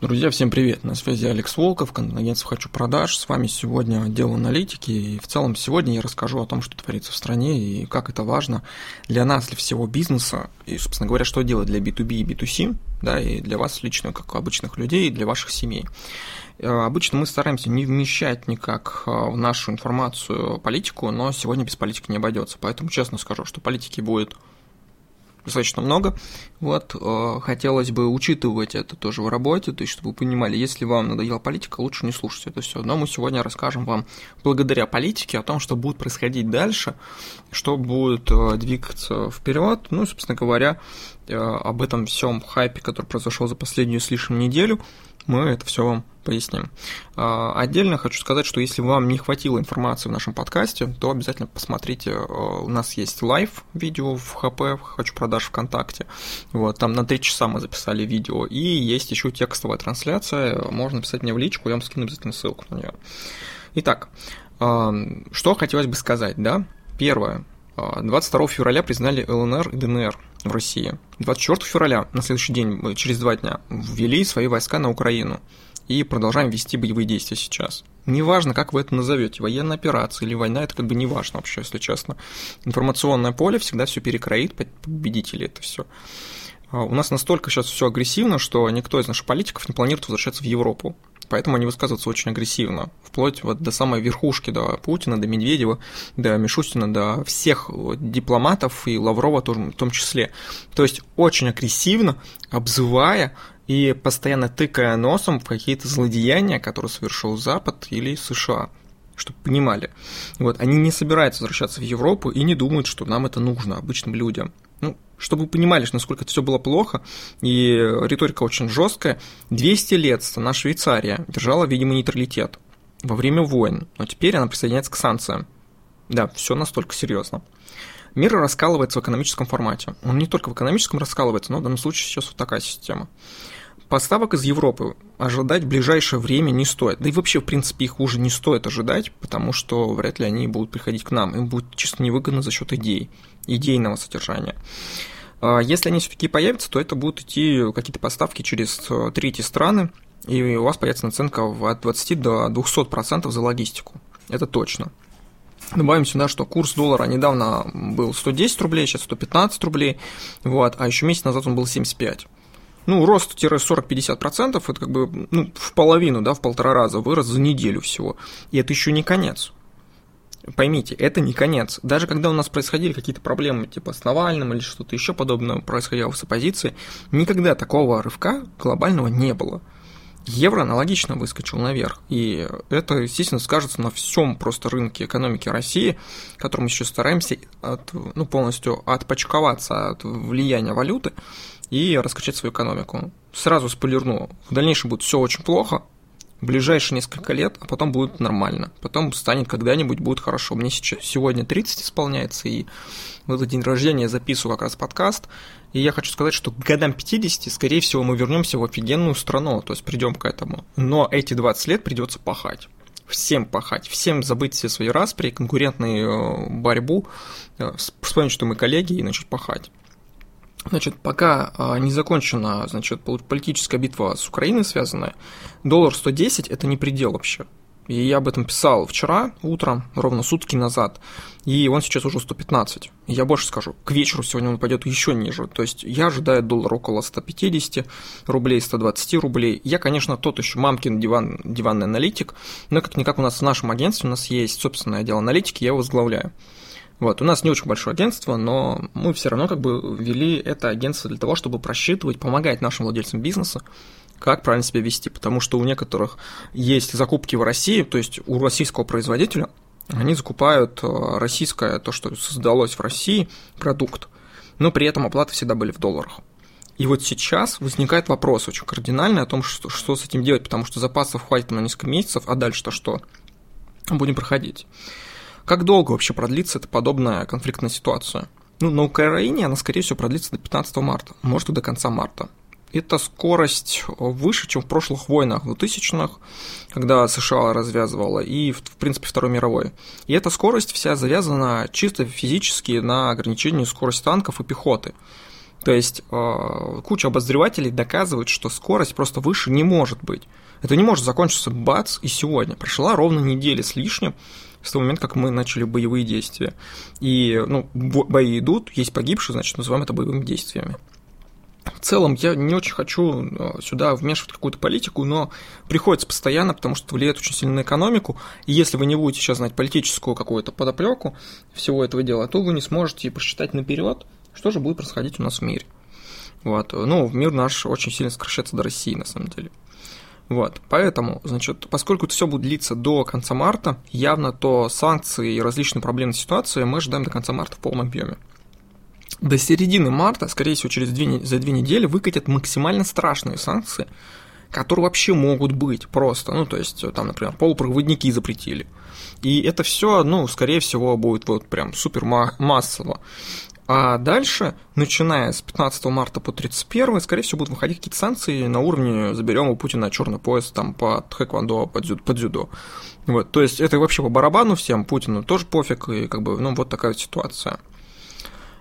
Друзья, всем привет! На связи Алекс Волков, контент-агентство «Хочу продаж». С вами сегодня отдел аналитики. И в целом сегодня я расскажу о том, что творится в стране и как это важно для нас, для всего бизнеса. И, собственно говоря, что делать для B2B и B2C, да, и для вас лично, как обычных людей, и для ваших семей. Э, обычно мы стараемся не вмещать никак э, в нашу информацию политику, но сегодня без политики не обойдется. Поэтому честно скажу, что политики будет достаточно много. Вот, э, хотелось бы учитывать это тоже в работе, то есть, чтобы вы понимали, если вам надоела политика, лучше не слушать это все. Но мы сегодня расскажем вам, благодаря политике, о том, что будет происходить дальше, что будет э, двигаться вперед. Ну, собственно говоря, э, об этом всем хайпе, который произошел за последнюю с лишним неделю, мы это все вам поясним. А, отдельно хочу сказать, что если вам не хватило информации в нашем подкасте, то обязательно посмотрите, а, у нас есть live видео в ХП, хочу продаж ВКонтакте, вот, там на 3 часа мы записали видео, и есть еще текстовая трансляция, можно писать мне в личку, я вам скину обязательно ссылку на нее. Итак, а, что хотелось бы сказать, да? Первое. 22 февраля признали ЛНР и ДНР в России. 24 февраля, на следующий день, через два дня, ввели свои войска на Украину и продолжаем вести боевые действия сейчас. Неважно, как вы это назовете, военная операция или война, это как бы не важно вообще, если честно. Информационное поле всегда все перекроит, победители это все. А у нас настолько сейчас все агрессивно, что никто из наших политиков не планирует возвращаться в Европу. Поэтому они высказываются очень агрессивно, вплоть вот до самой верхушки, до Путина, до Медведева, до Мишустина, до всех дипломатов и Лаврова тоже, в том числе. То есть очень агрессивно обзывая и постоянно тыкая носом в какие-то злодеяния, которые совершил Запад или США чтобы понимали. Вот, они не собираются возвращаться в Европу и не думают, что нам это нужно, обычным людям. Чтобы вы понимали, насколько это все было плохо, и риторика очень жесткая, 200 лет страна Швейцария держала, видимо, нейтралитет во время войн, но теперь она присоединяется к санкциям. Да, все настолько серьезно. Мир раскалывается в экономическом формате. Он не только в экономическом раскалывается, но в данном случае сейчас вот такая система. Поставок из Европы ожидать в ближайшее время не стоит. Да и вообще, в принципе, их уже не стоит ожидать, потому что вряд ли они будут приходить к нам. Им будет чисто невыгодно за счет идей, идейного содержания. А если они все-таки появятся, то это будут идти какие-то поставки через э, третьи страны, и у вас появится наценка от 20 до 200% за логистику. Это точно. Добавим сюда, что курс доллара недавно был 110 рублей, сейчас 115 рублей, вот, а еще месяц назад он был 75 ну, рост-40-50% это как бы ну, в половину, да, в полтора раза вырос за неделю всего. И это еще не конец. Поймите, это не конец. Даже когда у нас происходили какие-то проблемы, типа с Навальным или что-то еще подобное происходило с оппозицией, никогда такого рывка глобального не было. Евро аналогично выскочил наверх. И это, естественно, скажется на всем просто рынке экономики России, которым еще стараемся от, ну, полностью отпочковаться от влияния валюты и раскачать свою экономику. Сразу спойлерну, в дальнейшем будет все очень плохо, ближайшие несколько лет, а потом будет нормально. Потом станет когда-нибудь, будет хорошо. Мне сейчас сегодня 30 исполняется, и в этот день рождения я записываю как раз подкаст. И я хочу сказать, что к годам 50, скорее всего, мы вернемся в офигенную страну, то есть придем к этому. Но эти 20 лет придется пахать всем пахать, всем забыть все свои распри, конкурентную э, борьбу, э, вспомнить, что мы коллеги, и начать пахать. Значит, пока а, не закончена, значит, политическая битва с Украиной связанная, доллар 110 – это не предел вообще. И я об этом писал вчера утром, ровно сутки назад, и он сейчас уже 115. И я больше скажу, к вечеру сегодня он пойдет еще ниже. То есть я ожидаю доллар около 150 рублей, 120 рублей. Я, конечно, тот еще мамкин диван, диванный аналитик, но как-никак у нас в нашем агентстве у нас есть собственное отдел аналитики, я его возглавляю. Вот, у нас не очень большое агентство, но мы все равно как бы ввели это агентство для того, чтобы просчитывать, помогать нашим владельцам бизнеса, как правильно себя вести, потому что у некоторых есть закупки в России, то есть у российского производителя они закупают э, российское, то, что создалось в России, продукт, но при этом оплаты всегда были в долларах. И вот сейчас возникает вопрос очень кардинальный о том, что, что с этим делать, потому что запасов хватит на несколько месяцев, а дальше-то что? Будем проходить. Как долго вообще продлится эта подобная конфликтная ситуация? Ну, на Украине она, скорее всего, продлится до 15 марта, может, и до конца марта. Это скорость выше, чем в прошлых войнах 2000-х, когда США развязывала, и, в принципе, Второй мировой. И эта скорость вся завязана чисто физически на ограничении скорости танков и пехоты. То есть э, куча обозревателей доказывает, что скорость просто выше не может быть. Это не может закончиться бац и сегодня. Прошла ровно неделя с лишним с того момента, как мы начали боевые действия. И ну, бои идут, есть погибшие, значит, называем это боевыми действиями. В целом, я не очень хочу э, сюда вмешивать какую-то политику, но приходится постоянно, потому что влияет очень сильно на экономику. И если вы не будете сейчас знать политическую какую-то подоплеку всего этого дела, то вы не сможете просчитать наперед, что же будет происходить у нас в мире. Вот. Ну, мир наш очень сильно сокращается до России, на самом деле. Вот, поэтому, значит, поскольку это все будет длиться до конца марта, явно то санкции и различные проблемные ситуации мы ожидаем до конца марта в полном объеме. До середины марта, скорее всего, через две, за две недели выкатят максимально страшные санкции, которые вообще могут быть просто. Ну, то есть, там, например, полупроводники запретили. И это все, ну, скорее всего, будет вот прям супер массово. А дальше, начиная с 15 марта по 31, скорее всего, будут выходить какие-то санкции на уровне «заберем у Путина черный пояс там, под хэквондо, под, дзюдо, под дзюдо». Вот, то есть это вообще по барабану всем, Путину тоже пофиг, и как бы, ну, вот такая ситуация.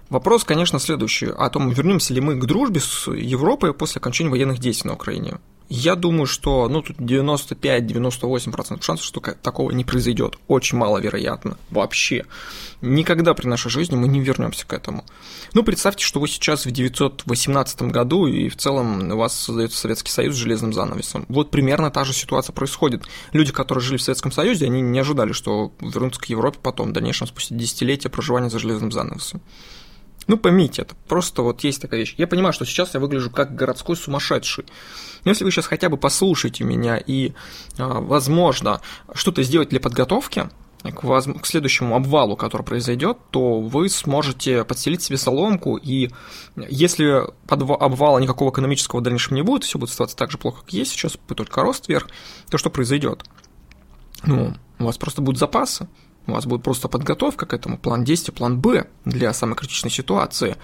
Вопрос, конечно, следующий. О том, вернемся ли мы к дружбе с Европой после окончания военных действий на Украине. Я думаю, что ну, тут 95-98% шансов, что такого не произойдет. Очень маловероятно. Вообще. Никогда при нашей жизни мы не вернемся к этому. Ну, представьте, что вы сейчас в 918 году, и в целом у вас создается Советский Союз с железным занавесом. Вот примерно та же ситуация происходит. Люди, которые жили в Советском Союзе, они не ожидали, что вернутся к Европе потом, в дальнейшем, спустя десятилетия проживания за железным занавесом. Ну, поймите это. Просто вот есть такая вещь. Я понимаю, что сейчас я выгляжу как городской сумасшедший. Но если вы сейчас хотя бы послушаете меня и, а, возможно, что-то сделать для подготовки, к, воз... к следующему обвалу, который произойдет, то вы сможете подселить себе соломку, и если подв... обвала никакого экономического в дальнейшем не будет, все будет оставаться так же плохо, как есть сейчас, будет только рост вверх, то что произойдет? Ну, у вас просто будут запасы, у вас будет просто подготовка к этому, план действия, план Б для самой критичной ситуации.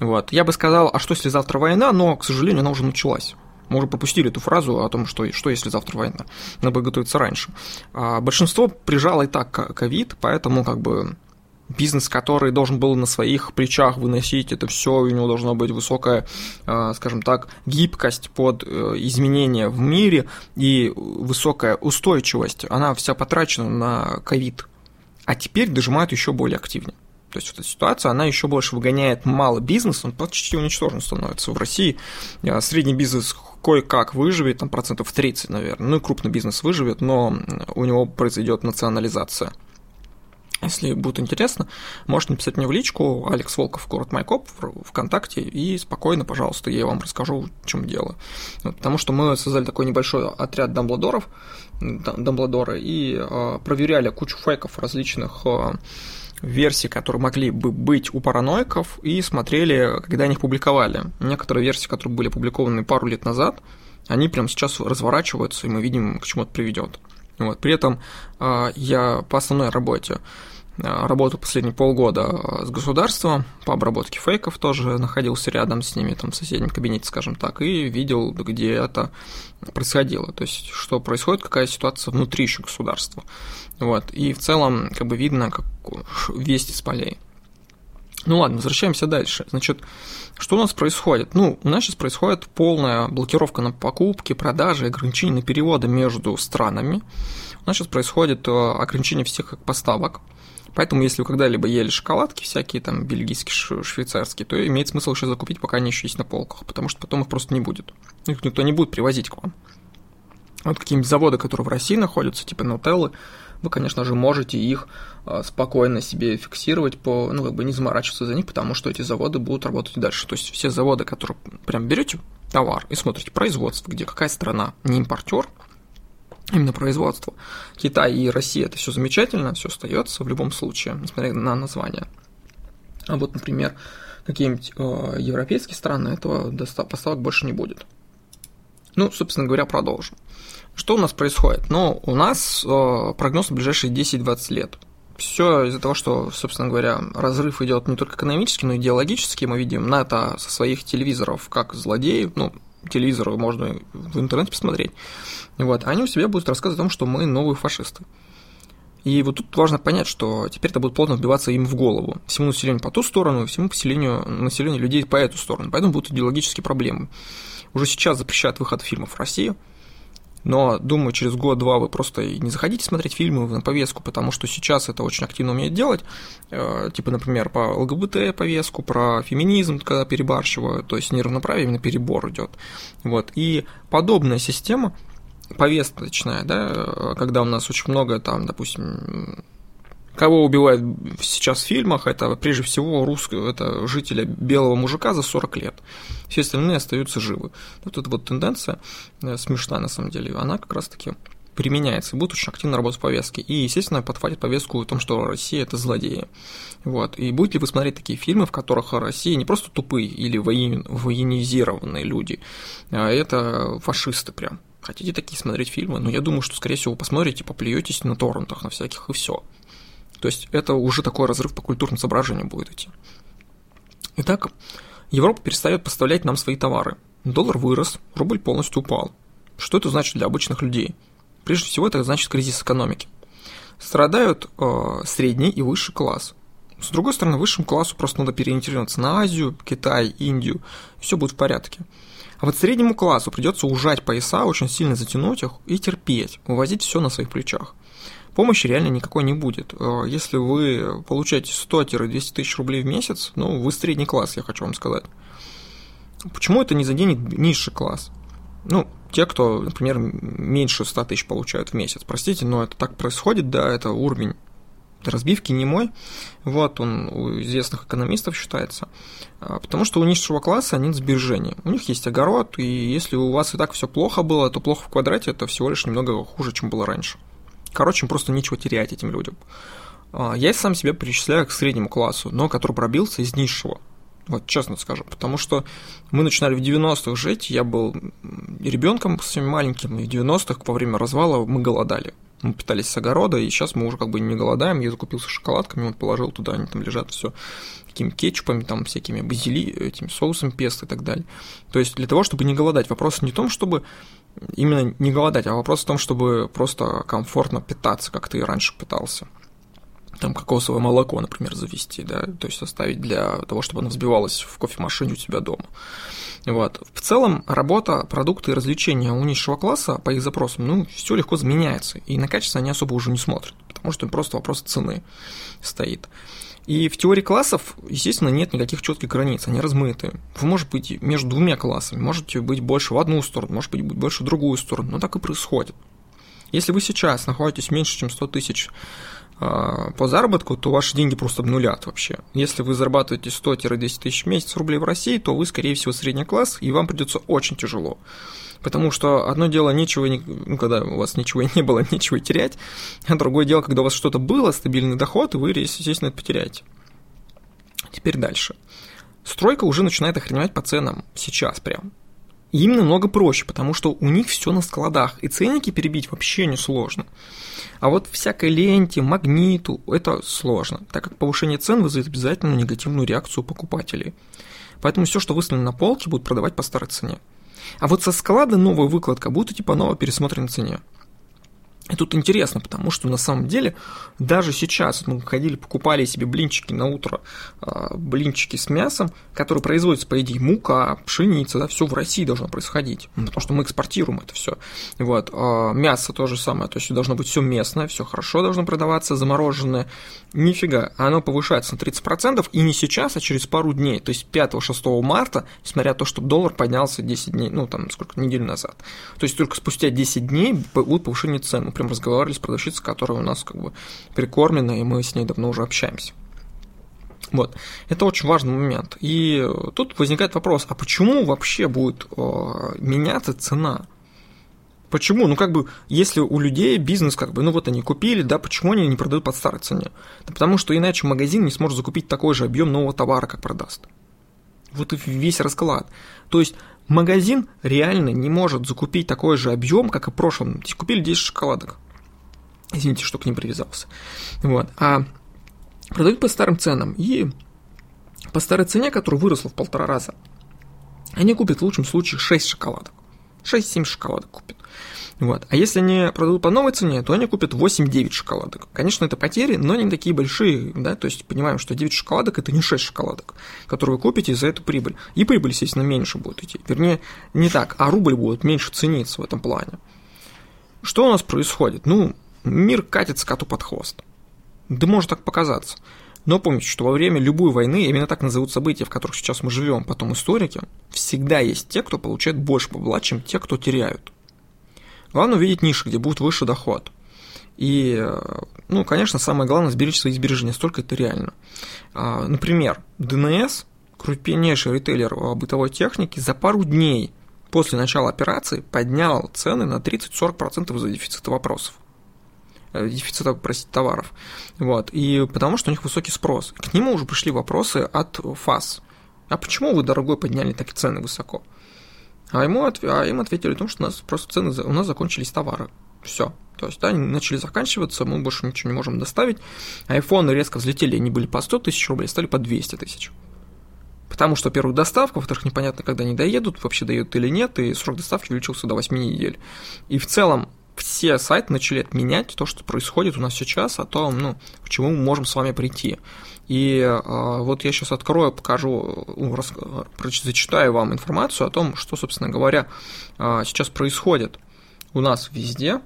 Вот. Я бы сказал, а что если завтра война, но, к сожалению, она уже началась. Мы уже пропустили эту фразу о том, что, что если завтра война. Надо бы готовиться раньше. А большинство прижало и так ковид, поэтому как бы бизнес, который должен был на своих плечах выносить это все, у него должна быть высокая, а, скажем так, гибкость под э, изменения в мире и высокая устойчивость, она вся потрачена на ковид а теперь дожимают еще более активнее. То есть вот эта ситуация, она еще больше выгоняет малый бизнес, он почти уничтожен становится в России. А, средний бизнес кое-как выживет, там процентов 30, наверное. Ну и крупный бизнес выживет, но у него произойдет национализация. Если будет интересно, можете написать мне в личку Алекс Волков, город Майкоп, ВКонтакте, и спокойно, пожалуйста, я вам расскажу, в чем дело. Вот, потому что мы создали такой небольшой отряд дамбладоров, дамбладоры, и э, проверяли кучу фейков различных э, версий, которые могли бы быть у параноиков, и смотрели, когда они их публиковали. Некоторые версии, которые были опубликованы пару лет назад, они прямо сейчас разворачиваются, и мы видим, к чему это приведет. Вот. При этом э, я по основной работе работал последние полгода э, с государством по обработке фейков, тоже находился рядом с ними, там, в соседнем кабинете, скажем так, и видел, где это происходило, то есть, что происходит, какая ситуация внутри еще государства. Вот, и в целом, как бы видно, как весть из полей. Ну ладно, возвращаемся дальше. Значит, что у нас происходит? Ну, у нас сейчас происходит полная блокировка на покупки, продажи, ограничения на переводы между странами. У нас сейчас происходит э, ограничение всех поставок. Поэтому, если вы когда-либо ели шоколадки всякие, там, бельгийские, швейцарские, то имеет смысл еще закупить, пока они еще есть на полках, потому что потом их просто не будет. Их никто не будет привозить к вам. Вот какие-нибудь заводы, которые в России находятся, типа Нутеллы, вы, конечно же, можете их а, спокойно себе фиксировать, по, ну, как бы не заморачиваться за них, потому что эти заводы будут работать дальше. То есть все заводы, которые прям берете товар и смотрите производство, где какая страна не импортер, именно производство. Китай и Россия это все замечательно, все остается в любом случае, несмотря на название. А вот, например, какие-нибудь э, европейские страны этого поставок больше не будет. Ну, собственно говоря, продолжим. Что у нас происходит? Ну, у нас э, прогноз на ближайшие 10-20 лет. Все из-за того, что, собственно говоря, разрыв идет не только экономический, но и идеологический. Мы видим на это со своих телевизоров как злодеи, ну, телевизор можно в интернете посмотреть. Вот, они у себя будут рассказывать о том, что мы новые фашисты. И вот тут важно понять, что теперь это будет плотно вбиваться им в голову. Всему населению по ту сторону, всему поселению, населению людей по эту сторону. Поэтому будут идеологические проблемы. Уже сейчас запрещают выход фильмов в Россию. Но, думаю, через год-два вы просто не заходите смотреть фильмы на повестку, потому что сейчас это очень активно умеют делать. Э, типа, например, по ЛГБТ повестку, про феминизм, когда перебарщивают, то есть неравноправие, именно перебор идет. Вот. И подобная система повесточная, да, когда у нас очень много там, допустим, Кого убивают сейчас в фильмах, это прежде всего русского, это жителя белого мужика за 40 лет. Все остальные остаются живы. Вот эта вот тенденция э, смешная на самом деле, она как раз-таки применяется будет очень активно работать в повестке. И, естественно, подхватит повестку о том, что Россия – это злодеи. Вот. И будете ли вы смотреть такие фильмы, в которых Россия не просто тупые или воен... военизированные люди, а это фашисты прям. Хотите такие смотреть фильмы? Но я думаю, что, скорее всего, посмотрите, поплюетесь на торрентах, на всяких, и все. То есть это уже такой разрыв по культурному соображению будет идти. Итак, Европа перестает поставлять нам свои товары. Доллар вырос, рубль полностью упал. Что это значит для обычных людей? Прежде всего, это значит кризис экономики. Страдают э, средний и высший класс. С другой стороны, высшему классу просто надо переориентироваться на Азию, Китай, Индию, и все будет в порядке. А вот среднему классу придется ужать пояса, очень сильно затянуть их и терпеть, вывозить все на своих плечах помощи реально никакой не будет. Э, если вы получаете 100-200 тысяч рублей в месяц, ну, вы средний класс, я хочу вам сказать. Почему это не заденет низший класс? Ну, те, кто, например, меньше 100 тысяч получают в месяц. Простите, но это так происходит, да, это уровень разбивки не мой, вот он у известных экономистов считается, а, потому что у низшего класса нет сбережений, у них есть огород, и если у вас и так все плохо было, то плохо в квадрате это всего лишь немного хуже, чем было раньше. Короче, им просто нечего терять этим людям. А, я сам себя причисляю к среднему классу, но который пробился из низшего. Вот честно скажу. Потому что мы начинали в 90-х жить, я был ребенком совсем маленьким, и в 90-х во время развала мы голодали. Мы питались с огорода, и сейчас мы уже как бы не голодаем. Я закупился шоколадками, вот положил туда, они там лежат все такими кетчупами, там всякими базили, этими соусом песто и так далее. То есть для того, чтобы не голодать. Вопрос не в том, чтобы именно не голодать, а вопрос в том, чтобы просто комфортно питаться, как ты и раньше питался. Там кокосовое молоко, например, завести, да, то есть оставить для того, чтобы оно взбивалось в кофемашине у тебя дома. Вот. В целом, работа, продукты и развлечения у низшего класса по их запросам, ну, все легко заменяется, и на качество они особо уже не смотрят, потому что просто вопрос цены стоит. И в теории классов, естественно, нет никаких четких границ, они размыты. Вы можете быть между двумя классами, можете быть больше в одну сторону, может быть больше в другую сторону, но так и происходит. Если вы сейчас находитесь меньше, чем 100 тысяч по заработку, то ваши деньги просто обнулят вообще. Если вы зарабатываете 100-10 тысяч в месяц рублей в России, то вы, скорее всего, средний класс, и вам придется очень тяжело. Потому что одно дело нечего, ну, когда у вас ничего не было, нечего терять, а другое дело, когда у вас что-то было, стабильный доход, и вы, естественно, это потеряете. Теперь дальше. Стройка уже начинает охреневать по ценам сейчас прям. Им намного проще, потому что у них все на складах, и ценники перебить вообще не сложно. А вот всякой ленте, магниту это сложно, так как повышение цен вызовет обязательно негативную реакцию покупателей. Поэтому все, что выставлено на полке, будут продавать по старой цене. А вот со склада новая выкладка будто типа ново пересмотрена цене. И тут интересно, потому что на самом деле даже сейчас мы ходили, покупали себе блинчики на утро, а, блинчики с мясом, которые производятся, по идее, мука, пшеница, да, все в России должно происходить, ну, потому что мы экспортируем это все. Вот. А мясо то же самое, то есть должно быть все местное, все хорошо должно продаваться, замороженное. Нифига, оно повышается на 30%, и не сейчас, а через пару дней, то есть 5-6 марта, несмотря на то, что доллар поднялся 10 дней, ну, там, сколько, неделю назад. То есть только спустя 10 дней будет повышение цен прям разговаривали с продавщицей, которая у нас как бы прикормлена, и мы с ней давно уже общаемся. Вот. Это очень важный момент. И тут возникает вопрос, а почему вообще будет э, меняться цена? Почему? Ну, как бы, если у людей бизнес, как бы, ну вот они купили, да, почему они не продают под старой цене? Да потому что иначе магазин не сможет закупить такой же объем нового товара, как продаст. Вот и весь расклад. То есть магазин реально не может закупить такой же объем, как и в прошлом. Здесь купили 10 шоколадок. Извините, что к ним привязался. Вот. А продают по старым ценам. И по старой цене, которая выросла в полтора раза, они купят в лучшем случае 6 шоколадок. 6-7 шоколадок купят. Вот. А если они продадут по новой цене, то они купят 8-9 шоколадок. Конечно, это потери, но не такие большие, да, то есть понимаем, что 9 шоколадок это не 6 шоколадок, которые вы купите за эту прибыль. И прибыль, естественно, меньше будет идти. Вернее, не так, а рубль будет меньше цениться в этом плане. Что у нас происходит? Ну, мир катится коту под хвост. Да может так показаться. Но помните, что во время любой войны, именно так назовут события, в которых сейчас мы живем, потом историки, всегда есть те, кто получает больше бабла, чем те, кто теряют. Главное увидеть ниши, где будет выше доход. И, э, ну, конечно, самое главное – сберечь свои сбережения, столько это реально. А, например, ДНС, крупнейший ритейлер э, бытовой техники, за пару дней после начала операции поднял цены на 30-40% из-за дефицита вопросов э, дефицита, простите, товаров. Вот. И потому что у них высокий спрос. К нему уже пришли вопросы от ФАС. А почему вы, дорогой, подняли такие цены высоко? А, ему, а им ответили, том, что у нас просто цены, у нас закончились товары. Все. То есть, да, они начали заканчиваться, мы больше ничего не можем доставить. Айфоны резко взлетели, они были по 100 тысяч рублей, стали по 200 тысяч. Потому что, во-первых, доставка, во-вторых, непонятно, когда они доедут, вообще доедут или нет, и срок доставки увеличился до 8 недель. И в целом все сайты начали отменять то, что происходит у нас сейчас, о том, ну, к чему мы можем с вами прийти. И а, вот я сейчас открою, покажу, ну, зачитаю вам информацию о том, что, собственно говоря, а, сейчас происходит у нас везде.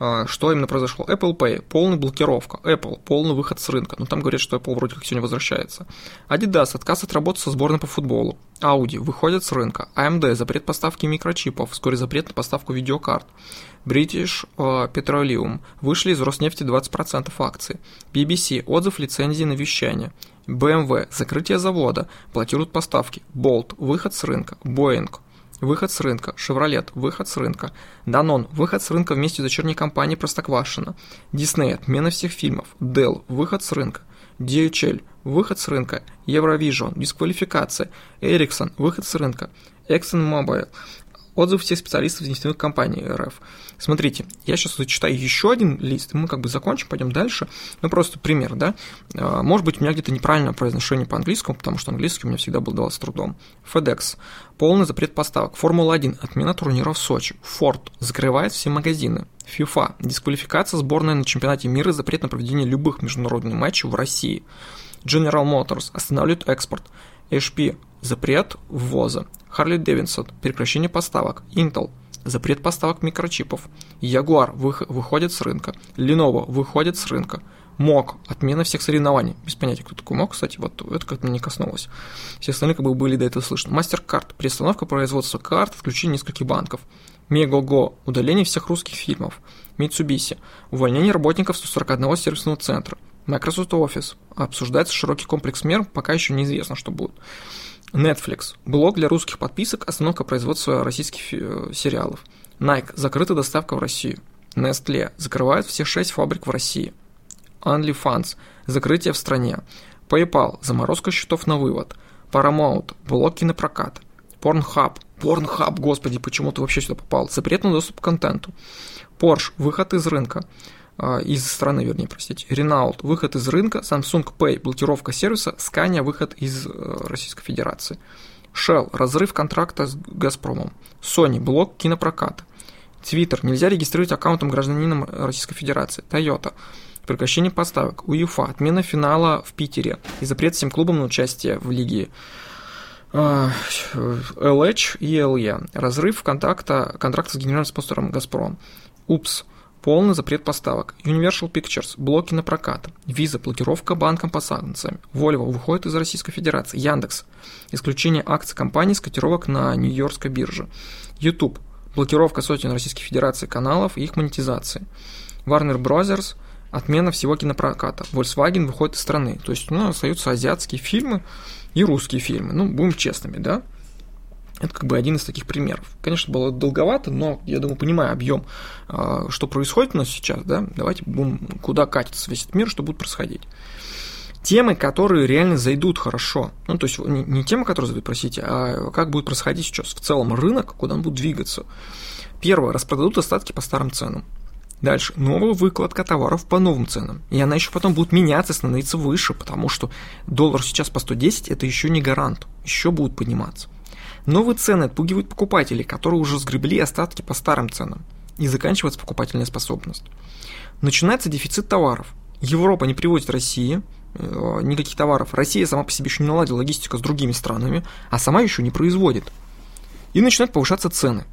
А, что именно произошло? Apple Pay, полная блокировка, Apple, полный выход с рынка, но ну, там говорят, что Apple вроде как сегодня возвращается. Adidas, отказ от работы со сборной по футболу, Audi, выходит с рынка, AMD, запрет поставки микрочипов, вскоре запрет на поставку видеокарт, British uh, Petroleum, вышли из Роснефти 20% акций, BBC, отзыв лицензии на вещание, BMW, закрытие завода, блокируют поставки, Bolt, выход с рынка, Boeing, Выход с рынка. Chevrolet. Выход с рынка. Danone. Выход с рынка вместе с дочерней компанией Простоквашино. Disney. Отмена всех фильмов. Dell. Выход с рынка. DHL. Выход с рынка. Eurovision. Дисквалификация. Ericsson. Выход с рынка. ExxonMobil. Отзывы всех специалистов нефтяных компаний РФ. Смотрите, я сейчас зачитаю еще один лист, и мы как бы закончим, пойдем дальше. Ну, просто пример, да. А, может быть, у меня где-то неправильное произношение по английскому, потому что английский у меня всегда был давался трудом. FedEx. Полный запрет поставок. Формула-1. Отмена турнира в Сочи. Ford. Закрывает все магазины. FIFA. Дисквалификация сборной на чемпионате мира, запрет на проведение любых международных матчей в России. General Motors. Останавливает экспорт. HP. Запрет ввоза. Harley Davidson. Прекращение поставок. Intel запрет поставок микрочипов. Jaguar выходит с рынка. Lenovo выходит с рынка. МОК, отмена всех соревнований. Без понятия, кто такой МОК, кстати, вот это как-то не коснулось. Все остальные как бы были до этого слышно. MasterCard, приостановка производства карт, включение нескольких банков. Мегаго, удаление всех русских фильмов. Mitsubishi, увольнение работников 141 сервисного центра. Microsoft Office, обсуждается широкий комплекс мер, пока еще неизвестно, что будет. Netflix. Блок для русских подписок, остановка производства российских э, сериалов. Nike. Закрыта доставка в Россию. Nestle. Закрывают все шесть фабрик в России. OnlyFans. Закрытие в стране. PayPal. Заморозка счетов на вывод. Paramount. Блок кинопроката. Pornhub. Pornhub, господи, почему ты вообще сюда попал? Запрет на доступ к контенту. Porsche. Выход из рынка. А, из страны, вернее, простите. Renault – выход из рынка, Samsung Pay – блокировка сервиса, Scania – выход из э, Российской Федерации. Shell – разрыв контракта с Газпромом. Sony – блок кинопроката. Twitter – нельзя регистрировать аккаунтом гражданином Российской Федерации. Toyota – прекращение поставок. УЕФА – отмена финала в Питере и запрет всем клубам на участие в лиге LH и LE. Разрыв контакта, контракта с генеральным спонсором «Газпром». УПС – Полный запрет поставок. Universal Pictures. Блоки на прокат. Виза. Блокировка банком по санкциям. Volvo выходит из Российской Федерации. Яндекс. Исключение акций компаний с котировок на Нью-Йоркской бирже. YouTube. Блокировка сотен Российской Федерации каналов и их монетизации. Warner Bros. Отмена всего кинопроката. Volkswagen выходит из страны. То есть, ну, остаются азиатские фильмы и русские фильмы. Ну, будем честными, да? Это как бы один из таких примеров. Конечно, было долговато, но я думаю, понимаю объем, а, что происходит у нас сейчас, да, давайте будем, куда катится весь этот мир, что будет происходить. Темы, которые реально зайдут хорошо. Ну, то есть не, не темы, которые зайдут, простите, а как будет происходить сейчас в целом рынок, куда он будет двигаться. Первое, распродадут остатки по старым ценам. Дальше, новая выкладка товаров по новым ценам. И она еще потом будет меняться, становиться выше, потому что доллар сейчас по 110 это еще не гарант, еще будут подниматься. Новые цены отпугивают покупателей, которые уже сгребли остатки по старым ценам. и заканчивается покупательная способность. Начинается дефицит товаров. Европа не привозит России э, никаких товаров. Россия сама по себе еще не наладила логистику с другими странами, а сама еще не производит. И начинают повышаться цены.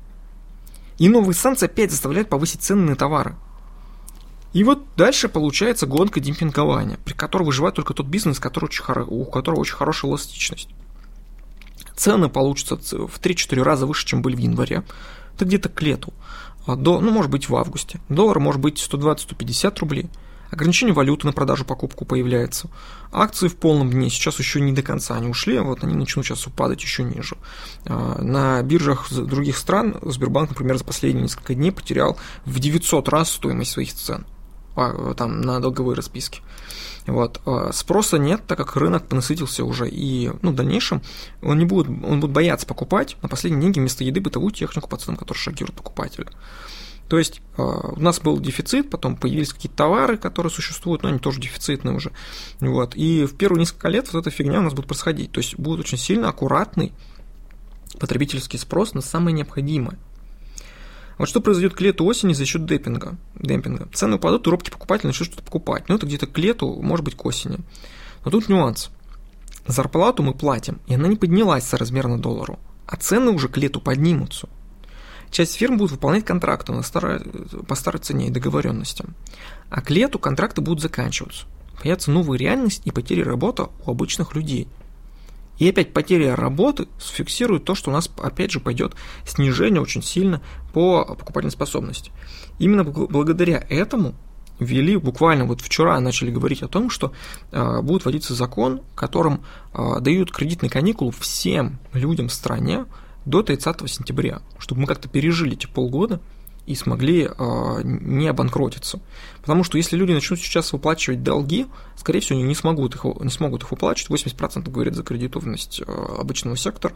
И новые санкции опять заставляют повысить цены на товары. И вот дальше получается гонка демпингования, при которой выживает только тот бизнес, который очень у которого очень хорошая эластичность. Цены получатся в 3-4 раза выше, чем были в январе. Это где-то к лету. А до, ну, может быть, в августе. Доллар может быть 120-150 рублей. Ограничение валюты на продажу покупку появляется. Акции в полном дне сейчас еще не до конца не ушли, вот они начнут сейчас упадать еще ниже. А, на биржах других стран Сбербанк, например, за последние несколько дней потерял в 900 раз стоимость своих цен там, на долговые расписки. Вот. А спроса нет, так как рынок насытился уже, и ну, в дальнейшем он не будет, он будет бояться покупать на последние деньги вместо еды бытовую технику по ценам, которые шокируют покупателя. То есть а, у нас был дефицит, потом появились какие-то товары, которые существуют, но они тоже дефицитные уже. Вот. И в первые несколько лет вот эта фигня у нас будет происходить. То есть будет очень сильно аккуратный потребительский спрос на самое необходимое. Вот что произойдет к лету осени за счет демпинга? демпинга? Цены упадут, робкий покупатель начнет что-то покупать. Ну, это где-то к лету, может быть, к осени. Но тут нюанс. Зарплату мы платим, и она не поднялась соразмерно доллару, а цены уже к лету поднимутся. Часть фирм будут выполнять контракты на старой, по старой цене и договоренностям. А к лету контракты будут заканчиваться. Появится новая реальность и потери работы у обычных людей – и опять потеря работы сфиксирует то, что у нас опять же пойдет снижение очень сильно по покупательной способности. Именно благодаря этому ввели буквально вот вчера начали говорить о том, что э, будет вводиться закон, которым э, дают кредитные каникулы всем людям в стране до 30 сентября, чтобы мы как-то пережили эти полгода и смогли э, не обанкротиться. Потому что если люди начнут сейчас выплачивать долги, скорее всего, они не смогут их, не смогут их выплачивать. 80% говорит за кредитованность э, обычного сектора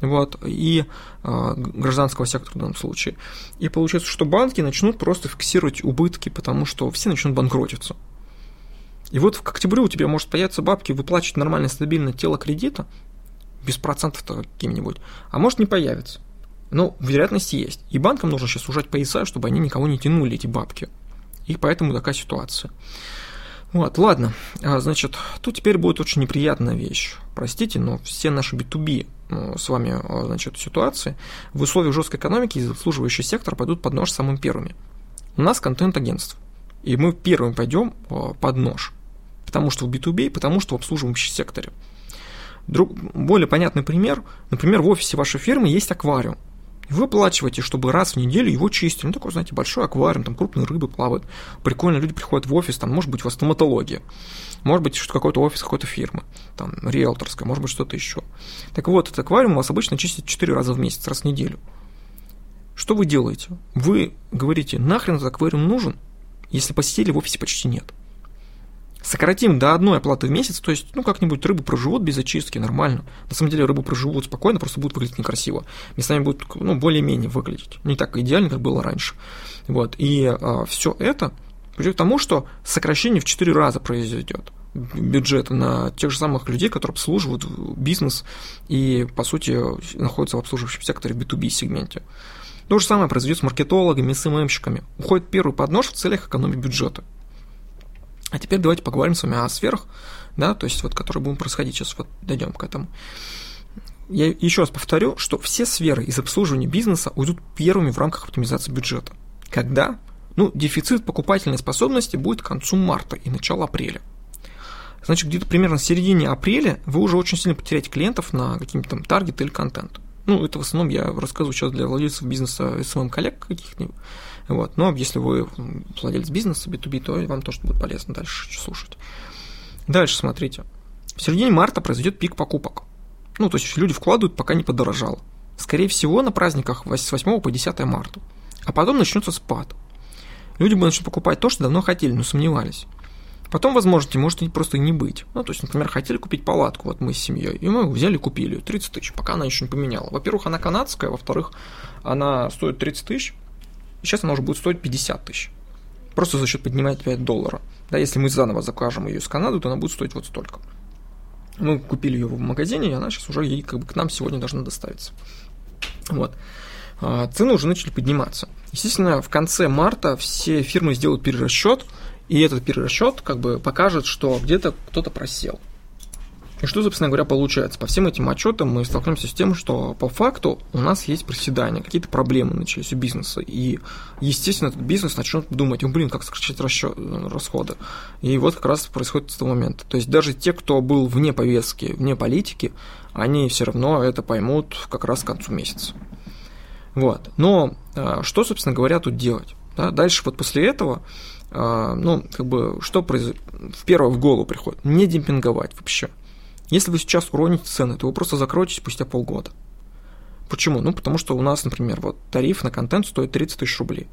вот, и э, гражданского сектора в данном случае. И получается, что банки начнут просто фиксировать убытки, потому что все начнут банкротиться. И вот к октябрю у тебя может появиться бабки выплачивать нормально, стабильно тело кредита, без процентов-то каким-нибудь, а может не появится. Но вероятность есть. И банкам нужно сейчас сужать пояса, чтобы они никого не тянули, эти бабки. И поэтому такая ситуация. Вот, ладно, а, значит, тут теперь будет очень неприятная вещь. Простите, но все наши B2B ну, с вами, а, значит, ситуации в условиях жесткой экономики из обслуживающий сектор пойдут под нож самым первыми. У нас контент-агентство. И мы первым пойдем а, под нож. Потому что в B2B, потому что в обслуживающем секторе. Друг, более понятный пример. Например, в офисе вашей фирмы есть аквариум вы оплачиваете, чтобы раз в неделю его чистили. Ну, такой, знаете, большой аквариум, там крупные рыбы плавают. Прикольно, люди приходят в офис, там, может быть, у вас стоматология. Может быть, что какой-то офис какой-то фирмы, там, риэлторская, может быть, что-то еще. Так вот, этот аквариум у вас обычно чистят 4 раза в месяц, раз в неделю. Что вы делаете? Вы говорите, нахрен этот аквариум нужен, если посетителей в офисе почти нет сократим до одной оплаты в месяц, то есть, ну, как-нибудь рыбы проживут без очистки, нормально. На самом деле рыбы проживут спокойно, просто будут выглядеть некрасиво. Местами будут, ну, более-менее выглядеть. Не так идеально, как было раньше. Вот. И а, все это приведет к тому, что сокращение в 4 раза произойдет бюджета на тех же самых людей, которые обслуживают бизнес и, по сути, находятся в обслуживающем секторе B2B сегменте. То же самое произойдет с маркетологами, СММщиками. Уходит первый поднож в целях экономии бюджета. А теперь давайте поговорим с вами о сферах, да, то есть вот, которые будут происходить, сейчас вот дойдем к этому. Я еще раз повторю, что все сферы из обслуживания бизнеса уйдут первыми в рамках оптимизации бюджета. Когда? Ну, дефицит покупательной способности будет к концу марта и начало апреля. Значит, где-то примерно в середине апреля вы уже очень сильно потеряете клиентов на какие-то там таргеты или контент. Ну, это в основном я рассказываю сейчас для владельцев бизнеса SMM-коллег каких-нибудь. Вот. Но если вы владелец бизнеса B2B, то вам тоже будет полезно дальше слушать. Дальше смотрите. В середине марта произойдет пик покупок. Ну, то есть люди вкладывают, пока не подорожало. Скорее всего, на праздниках с 8 по 10 марта. А потом начнется спад. Люди будут начнут покупать то, что давно хотели, но сомневались. Потом, возможно, может просто не быть. Ну, то есть, например, хотели купить палатку, вот мы с семьей, и мы взяли и купили ее, 30 тысяч, пока она еще не поменяла. Во-первых, она канадская, во-вторых, она стоит 30 тысяч, и сейчас она уже будет стоить 50 тысяч. Просто за счет поднимать 5 долларов. Да, если мы заново закажем ее из Канады, то она будет стоить вот столько. Мы купили ее в магазине, и она сейчас уже ей, как бы, к нам сегодня должна доставиться. Вот. а, цены уже начали подниматься. Естественно, в конце марта все фирмы сделают перерасчет, и этот перерасчет как бы покажет, что где-то кто-то просел. И что, собственно говоря, получается? По всем этим отчетам мы столкнемся с тем, что по факту у нас есть проседание, какие-то проблемы начались у бизнеса. И, естественно, этот бизнес начнет думать, блин, как сокращать расчет, расходы. И вот как раз происходит с того момента. То есть даже те, кто был вне повестки, вне политики, они все равно это поймут как раз к концу месяца. Вот. Но а, что, собственно говоря, тут делать? Да? Дальше вот после этого, а, ну, как бы, что произ... в первое в голову приходит? Не демпинговать вообще. Если вы сейчас уроните цены, то вы просто закроетесь спустя полгода. Почему? Ну, потому что у нас, например, вот тариф на контент стоит 30 тысяч рублей.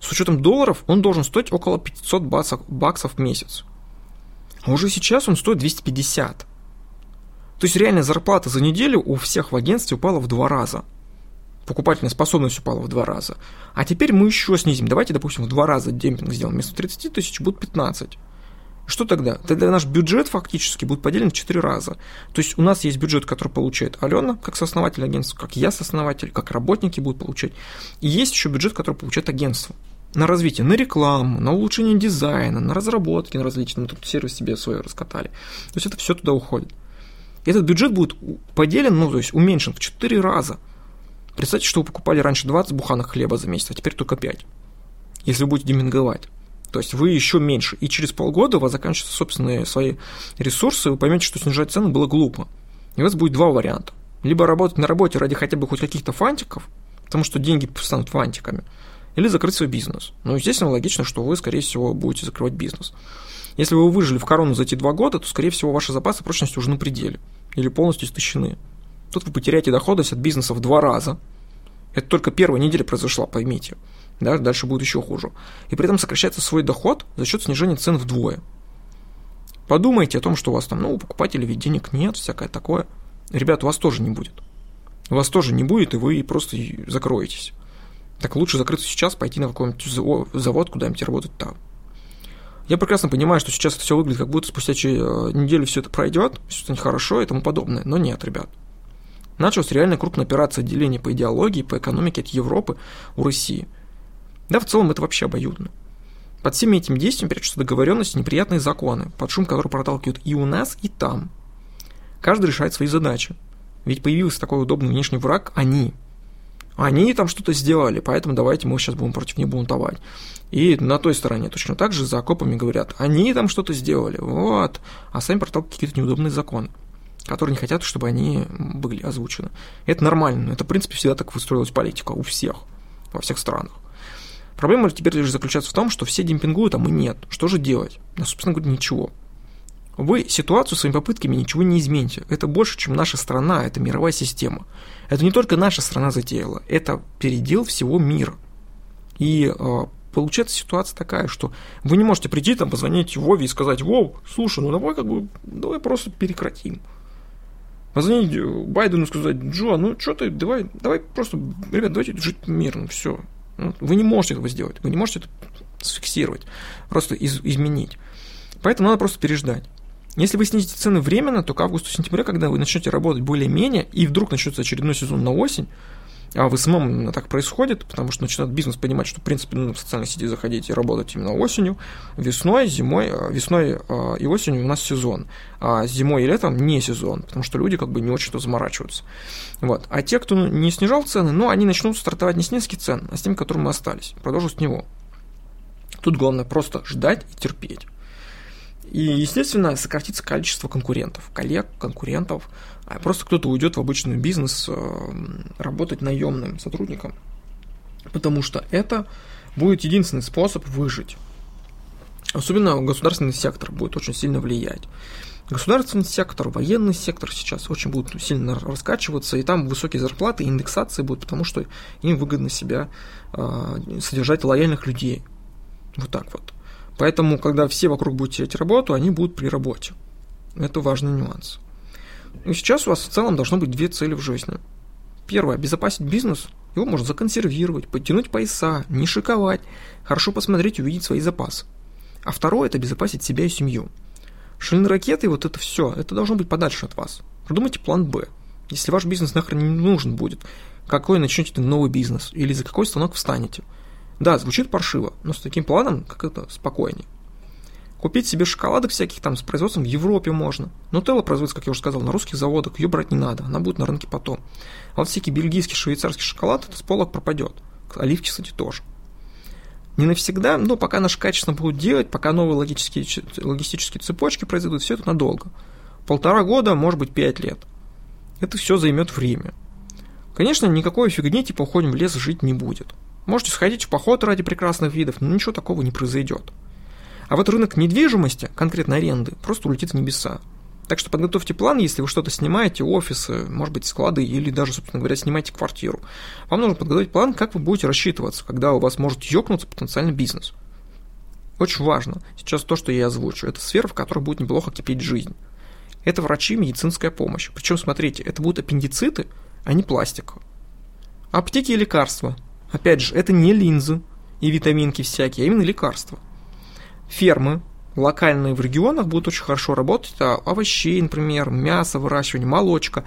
С учетом долларов он должен стоить около 500 баксов, баксов в месяц. А уже сейчас он стоит 250. То есть реальная зарплата за неделю у всех в агентстве упала в два раза. Покупательная способность упала в два раза. А теперь мы еще снизим. Давайте, допустим, в два раза демпинг сделаем. Вместо 30 тысяч будет 15. Что тогда? Тогда наш бюджет фактически будет поделен в 4 раза. То есть у нас есть бюджет, который получает Алена, как сооснователь агентства, как я сооснователь, как работники будут получать. И есть еще бюджет, который получает агентство на развитие, на рекламу, на улучшение дизайна, на разработки на различные. Мы тут сервис себе свой раскатали. То есть это все туда уходит. Этот бюджет будет поделен, ну, то есть уменьшен в 4 раза. Представьте, что вы покупали раньше 20 буханок хлеба за месяц, а теперь только 5. Если вы будете деминговать. То есть вы еще меньше. И через полгода у вас заканчиваются собственные свои ресурсы, вы поймете, что снижать цены было глупо. И у вас будет два варианта. Либо работать на работе ради хотя бы хоть каких-то фантиков, потому что деньги станут фантиками, или закрыть свой бизнес. Ну, естественно, логично, что вы, скорее всего, будете закрывать бизнес. Если вы выжили в корону за эти два года, то, скорее всего, ваши запасы прочности уже на пределе или полностью истощены. Тут вы потеряете доходность от бизнеса в два раза. Это только первая неделя произошла, поймите да, дальше будет еще хуже. И при этом сокращается свой доход за счет снижения цен вдвое. Подумайте о том, что у вас там, ну, у покупателей ведь денег нет, всякое такое. Ребят, у вас тоже не будет. У вас тоже не будет, и вы просто закроетесь. Так лучше закрыться сейчас, пойти на какой-нибудь завод куда-нибудь работать там. Я прекрасно понимаю, что сейчас это все выглядит, как будто спустя э, неделю все это пройдет, все станет хорошо и тому подобное. Но нет, ребят. Началась реально крупная операция отделения по идеологии, по экономике от Европы у России – да, в целом это вообще обоюдно. Под всеми этими действиями прячутся договоренности, неприятные законы, под шум который проталкивают и у нас, и там. Каждый решает свои задачи. Ведь появился такой удобный внешний враг – они. Они там что-то сделали, поэтому давайте мы сейчас будем против них бунтовать. И на той стороне точно так же за окопами говорят, они там что-то сделали, вот, а сами проталкивают какие-то неудобные законы, которые не хотят, чтобы они были озвучены. Это нормально, это, в принципе, всегда так выстроилась политика у всех, во всех странах. Проблема теперь лишь заключается в том, что все демпингуют, а мы нет. Что же делать? Ну, собственно говоря, ничего. Вы ситуацию своими попытками ничего не измените. Это больше, чем наша страна, это мировая система. Это не только наша страна затеяла, это передел всего мира. И э, получается ситуация такая, что вы не можете прийти там, позвонить Вове и сказать, Вов, слушай, ну давай как бы, давай просто прекратим. Позвонить Байдену и сказать, Джо, ну что ты, давай, давай просто, ребят, давайте жить мирно, все, вы не можете этого сделать, вы не можете это сфиксировать, просто из, изменить. Поэтому надо просто переждать. Если вы снизите цены временно, то к августу-сентябрю, когда вы начнете работать более-менее, и вдруг начнется очередной сезон на осень, а в SMM именно так происходит, потому что начинает бизнес понимать, что, в принципе, нужно в социальной сети заходить и работать именно осенью, весной, зимой, а, весной а, и осенью у нас сезон, а зимой и летом не сезон, потому что люди как бы не очень-то заморачиваются. Вот. А те, кто не снижал цены, ну, они начнут стартовать не с низких цен, а с теми, которым мы остались, продолжат с него. Тут главное просто ждать и терпеть. И, естественно, сократится количество конкурентов, коллег, конкурентов, а просто кто-то уйдет в обычный бизнес э, работать наемным сотрудником, потому что это будет единственный способ выжить. Особенно государственный сектор будет очень сильно влиять. Государственный сектор, военный сектор сейчас очень будут сильно раскачиваться, и там высокие зарплаты индексации будут, потому что им выгодно себя э, содержать лояльных людей. Вот так вот. Поэтому, когда все вокруг будут терять работу, они будут при работе. Это важный нюанс. И сейчас у вас в целом должно быть две цели в жизни. Первое – обезопасить бизнес. Его можно законсервировать, подтянуть пояса, не шиковать, хорошо посмотреть и увидеть свои запасы. А второе – это обезопасить себя и семью. Шальные ракеты, вот это все, это должно быть подальше от вас. Продумайте план «Б». Если ваш бизнес нахрен не нужен будет, какой начнете новый бизнес или за какой станок встанете. Да, звучит паршиво, но с таким планом как это спокойнее. Купить себе шоколадок всяких там с производством в Европе можно. Но Нутелла производится, как я уже сказал, на русских заводах, ее брать не надо, она будет на рынке потом. А вот всякий бельгийский, швейцарский шоколад, с полок пропадет. Оливки, кстати, тоже. Не навсегда, но пока наш качественно будут делать, пока новые логические, логистические цепочки произойдут, все это надолго. Полтора года, может быть, пять лет. Это все займет время. Конечно, никакой фигни типа уходим в лес жить не будет. Можете сходить в поход ради прекрасных видов, но ничего такого не произойдет. А вот рынок недвижимости, конкретно аренды, просто улетит в небеса. Так что подготовьте план, если вы что-то снимаете, офисы, может быть, склады или даже, собственно говоря, снимаете квартиру. Вам нужно подготовить план, как вы будете рассчитываться, когда у вас может ёкнуться потенциальный бизнес. Очень важно. Сейчас то, что я озвучу, это сфера, в которой будет неплохо кипеть жизнь. Это врачи, медицинская помощь. Причем, смотрите, это будут аппендициты, а не пластик. Аптеки и лекарства. Опять же, это не линзы и витаминки всякие, а именно лекарства. Фермы, локальные в регионах будут очень хорошо работать, а овощей, например, мясо выращивание, молочка.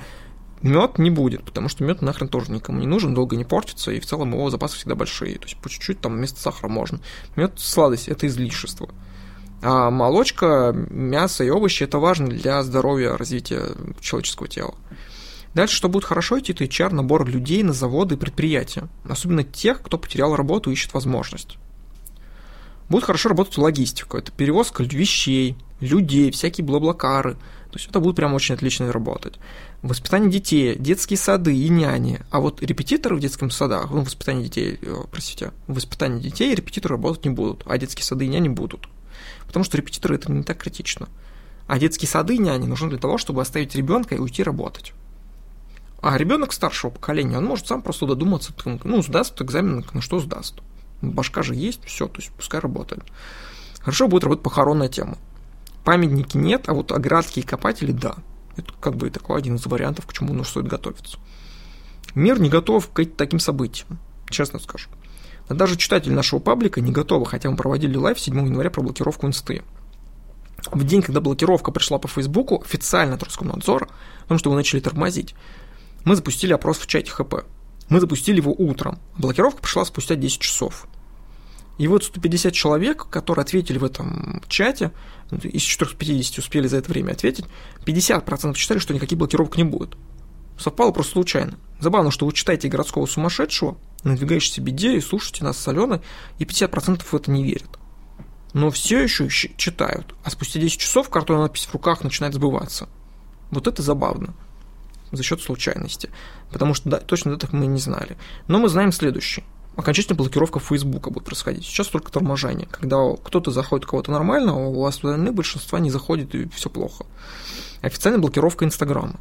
Мед не будет, потому что мед нахрен тоже никому не нужен, долго не портится, и в целом его запасы всегда большие. То есть по чуть-чуть там вместо сахара можно. Мед сладость это излишество. А молочка, мясо и овощи это важно для здоровья, развития человеческого тела. Дальше, что будет хорошо идти, это HR, набор людей на заводы и предприятия. Особенно тех, кто потерял работу и ищет возможность. Будет хорошо работать логистика. Это перевозка вещей, людей, всякие блаблакары. То есть это будет прям очень отлично работать. Воспитание детей, детские сады и няни. А вот репетиторы в детском садах, ну, воспитание детей, э, простите, воспитание детей репетиторы работать не будут, а детские сады и няни будут. Потому что репетиторы это не так критично. А детские сады и няни нужны для того, чтобы оставить ребенка и уйти работать. А ребенок старшего поколения, он может сам просто додуматься, ну, сдаст экзамен, на что сдаст. Башка же есть, все, то есть пускай работает. Хорошо будет работать похоронная тема. Памятники нет, а вот оградки и копатели – да. Это как бы такой один из вариантов, к чему нужно стоит готовиться. Мир не готов к таким событиям, честно скажу. Но даже читатели нашего паблика не готовы, хотя мы проводили live 7 января про блокировку инсты. В день, когда блокировка пришла по Фейсбуку, официально от Роскомнадзора, потому что вы начали тормозить, мы запустили опрос в чате ХП. Мы запустили его утром. Блокировка пришла спустя 10 часов. И вот 150 человек, которые ответили в этом чате, из 450 успели за это время ответить, 50% считали, что никаких блокировок не будет. Совпало просто случайно. Забавно, что вы читаете городского сумасшедшего, надвигающийся беде и слушаете нас с Аленой, и 50% в это не верят. Но все еще читают, а спустя 10 часов картонная надпись в руках начинает сбываться. Вот это забавно за счет случайности. Потому что да, точно датах мы не знали. Но мы знаем следующее. Окончательная блокировка Фейсбука будет происходить. Сейчас только торможение. Когда кто-то заходит кого-то нормально, а у остальных большинства не заходит и все плохо. Официальная блокировка Инстаграма.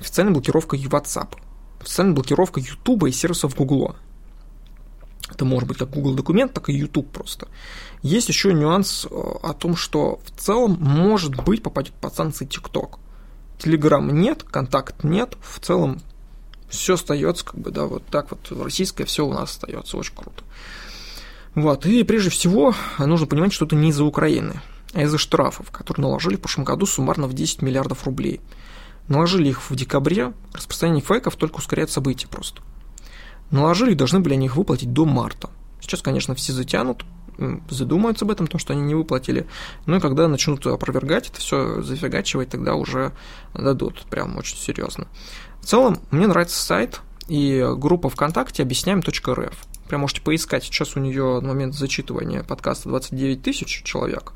Официальная блокировка WhatsApp. Официальная блокировка Ютуба и сервисов Гугла. Это может быть как Google документ, так и YouTube просто. Есть еще нюанс э, о том, что в целом, может быть, попадет под санкции TikTok. Телеграм нет, контакт нет, в целом все остается, как бы, да, вот так вот, российское все у нас остается, очень круто. Вот, и прежде всего нужно понимать, что это не из-за Украины, а из-за штрафов, которые наложили в прошлом году суммарно в 10 миллиардов рублей. Наложили их в декабре, распространение фейков только ускоряет события просто. Наложили должны были они их выплатить до марта. Сейчас, конечно, все затянут, задумаются об этом, потому что они не выплатили. Ну и когда начнут опровергать это все, зафигачивать, тогда уже дадут, прям очень серьезно. В целом, мне нравится сайт и группа ВКонтакте объясняем.рф. Прям можете поискать, сейчас у нее на момент зачитывания подкаста 29 тысяч человек.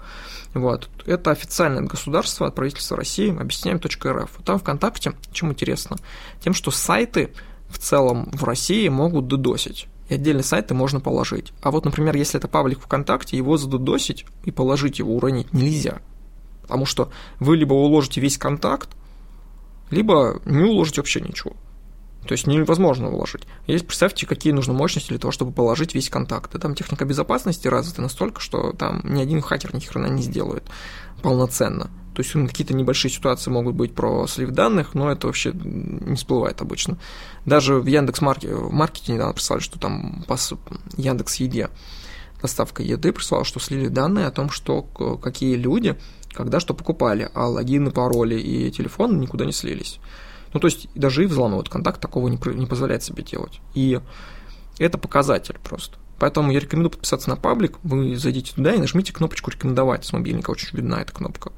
Вот. Это официальное государство от правительства России, объясняем.рф. Там ВКонтакте, чем интересно, тем, что сайты в целом в России могут додосить и отдельные сайты можно положить. А вот, например, если это паблик ВКонтакте, его задудосить и положить его, уронить нельзя. Потому что вы либо уложите весь контакт, либо не уложите вообще ничего. То есть невозможно уложить. Есть, представьте, какие нужны мощности для того, чтобы положить весь контакт. И там техника безопасности развита настолько, что там ни один хакер ни хрена не сделает полноценно. То есть какие-то небольшие ситуации могут быть про слив данных, но это вообще не всплывает обычно. Даже в Яндекс маркете недавно прислали, что там Яндекс Еде доставка еды прислала, что слили данные о том, что какие люди, когда что покупали, а логины, пароли и телефоны никуда не слились. Ну, то есть даже и взламывают контакт такого не, не позволяет себе делать. И это показатель просто. Поэтому я рекомендую подписаться на паблик, вы зайдите туда и нажмите кнопочку «Рекомендовать» с мобильника, очень видна эта кнопка.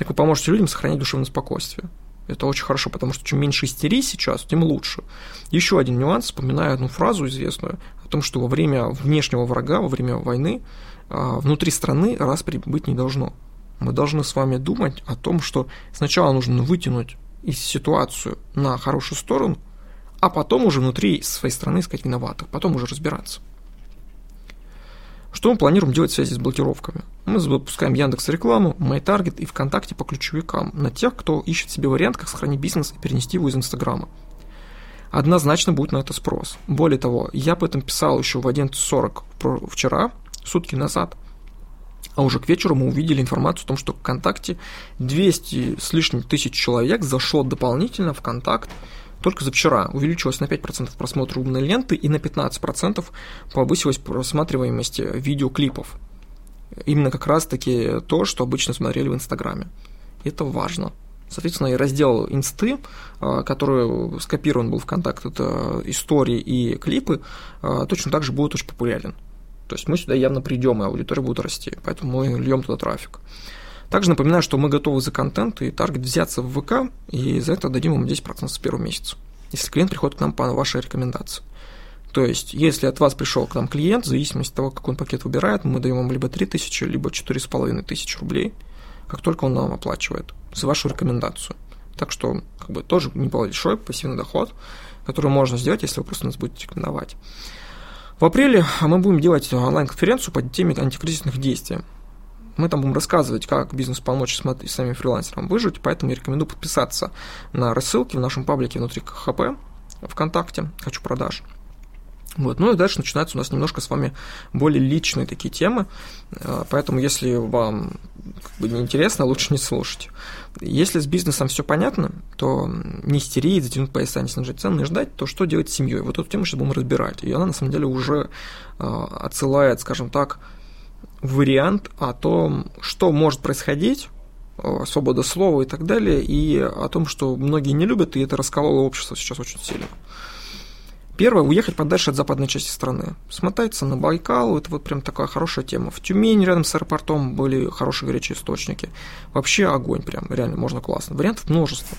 Так вы поможете людям сохранять душевное спокойствие. Это очень хорошо, потому что чем меньше истерии сейчас, тем лучше. Еще один нюанс, вспоминаю одну фразу известную о том, что во время внешнего врага, во время войны, а, внутри страны распри быть не должно. Мы должны с вами думать о том, что сначала нужно вытянуть из ситуацию на хорошую сторону, а потом уже внутри своей страны искать виноватых, потом уже разбираться. Что мы планируем делать в связи с блокировками? Мы запускаем Яндекс рекламу, MyTarget и ВКонтакте по ключевикам на тех, кто ищет себе вариант, как сохранить бизнес и перенести его из Инстаграма. Однозначно будет на это спрос. Более того, я об этом писал еще в 11.40 вчера, сутки назад, а уже к вечеру мы увидели информацию о том, что ВКонтакте 200 с лишним тысяч человек зашло дополнительно в контакт только за вчера увеличилось на 5% просмотр умной ленты и на 15% повысилась просматриваемость видеоклипов. Именно как раз-таки то, что обычно смотрели в Инстаграме. Это важно. Соответственно, и раздел инсты, а, который скопирован был в контакт, это истории и клипы, а, точно так же будет очень популярен. То есть мы сюда явно придем, и аудитория будет расти, поэтому мы льем туда трафик. Также напоминаю, что мы готовы за контент и таргет взяться в ВК, и за это дадим вам 10% с первого месяца, если клиент приходит к нам по вашей рекомендации. То есть, если от вас пришел к нам клиент, в зависимости от того, какой он пакет выбирает, мы даем вам либо 3000, либо 4500 рублей, как только он нам оплачивает, за вашу рекомендацию. Так что, как бы, тоже небольшой пассивный доход, который можно сделать, если вы просто нас будете рекомендовать. В апреле мы будем делать онлайн-конференцию по теме антикризисных действий. Мы там будем рассказывать, как бизнес помочь самим фрилансерам выжить, поэтому я рекомендую подписаться на рассылки в нашем паблике внутри КХП ВКонтакте «Хочу продаж». Вот. Ну и дальше начинаются у нас немножко с вами более личные такие темы, э, поэтому если вам как бы неинтересно, лучше не слушать. Если с бизнесом все понятно, то не истерить, затянуть пояса, не снижать цены, не ждать, то что делать с семьей? Вот эту тему сейчас будем разбирать. И она на самом деле уже э, отсылает, скажем так, вариант о том, что может происходить, э, свобода слова и так далее, и о том, что многие не любят, и это раскололо общество сейчас очень сильно. Первое, уехать подальше от западной части страны. Смотаться на Байкал, это вот прям такая хорошая тема. В Тюмени рядом с аэропортом были хорошие горячие источники. Вообще огонь прям, реально можно классно. Вариантов множество.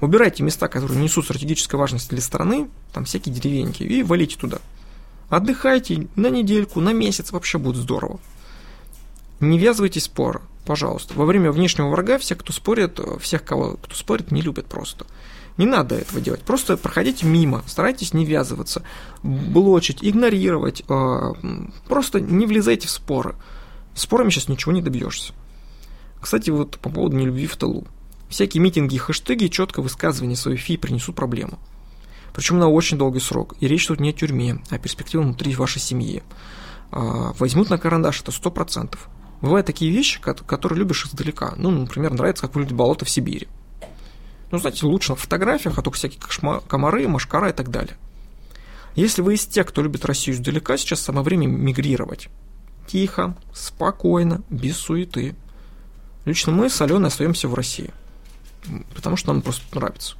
Выбирайте места, которые несут стратегической важности для страны, там всякие деревеньки, и валите туда. Отдыхайте на недельку, на месяц, вообще будет здорово. Не ввязывайтесь в споры, пожалуйста. Во время внешнего врага всех, кто спорит, всех, кого, кто спорит, не любят просто. Не надо этого делать. Просто проходите мимо, старайтесь не ввязываться, блочить, игнорировать. Э, просто не влезайте в споры. Спорами сейчас ничего не добьешься. Кстати, вот по поводу нелюбви в тылу. Всякие митинги и хэштеги четко высказывания своей фи принесут проблему. Причем на очень долгий срок. И речь тут не о тюрьме, а о перспективе внутри вашей семьи. Э, возьмут на карандаш, это 100%. Бывают такие вещи, которые любишь издалека. Ну, например, нравится, как выглядит болото в Сибири. Ну, знаете, лучше на фотографиях, а только всякие комары, машкара и так далее. Если вы из тех, кто любит Россию издалека, сейчас самое время мигрировать. Тихо, спокойно, без суеты. Лично мы с Аленой остаемся в России. Потому что нам просто нравится.